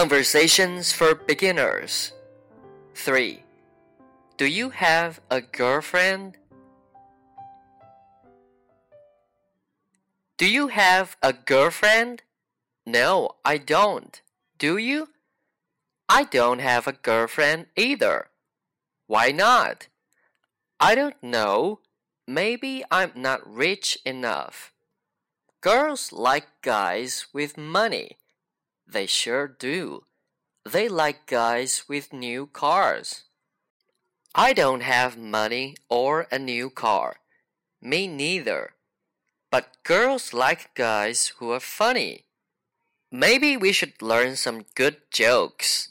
Conversations for Beginners 3. Do you have a girlfriend? Do you have a girlfriend? No, I don't. Do you? I don't have a girlfriend either. Why not? I don't know. Maybe I'm not rich enough. Girls like guys with money. They sure do. They like guys with new cars. I don't have money or a new car. Me neither. But girls like guys who are funny. Maybe we should learn some good jokes.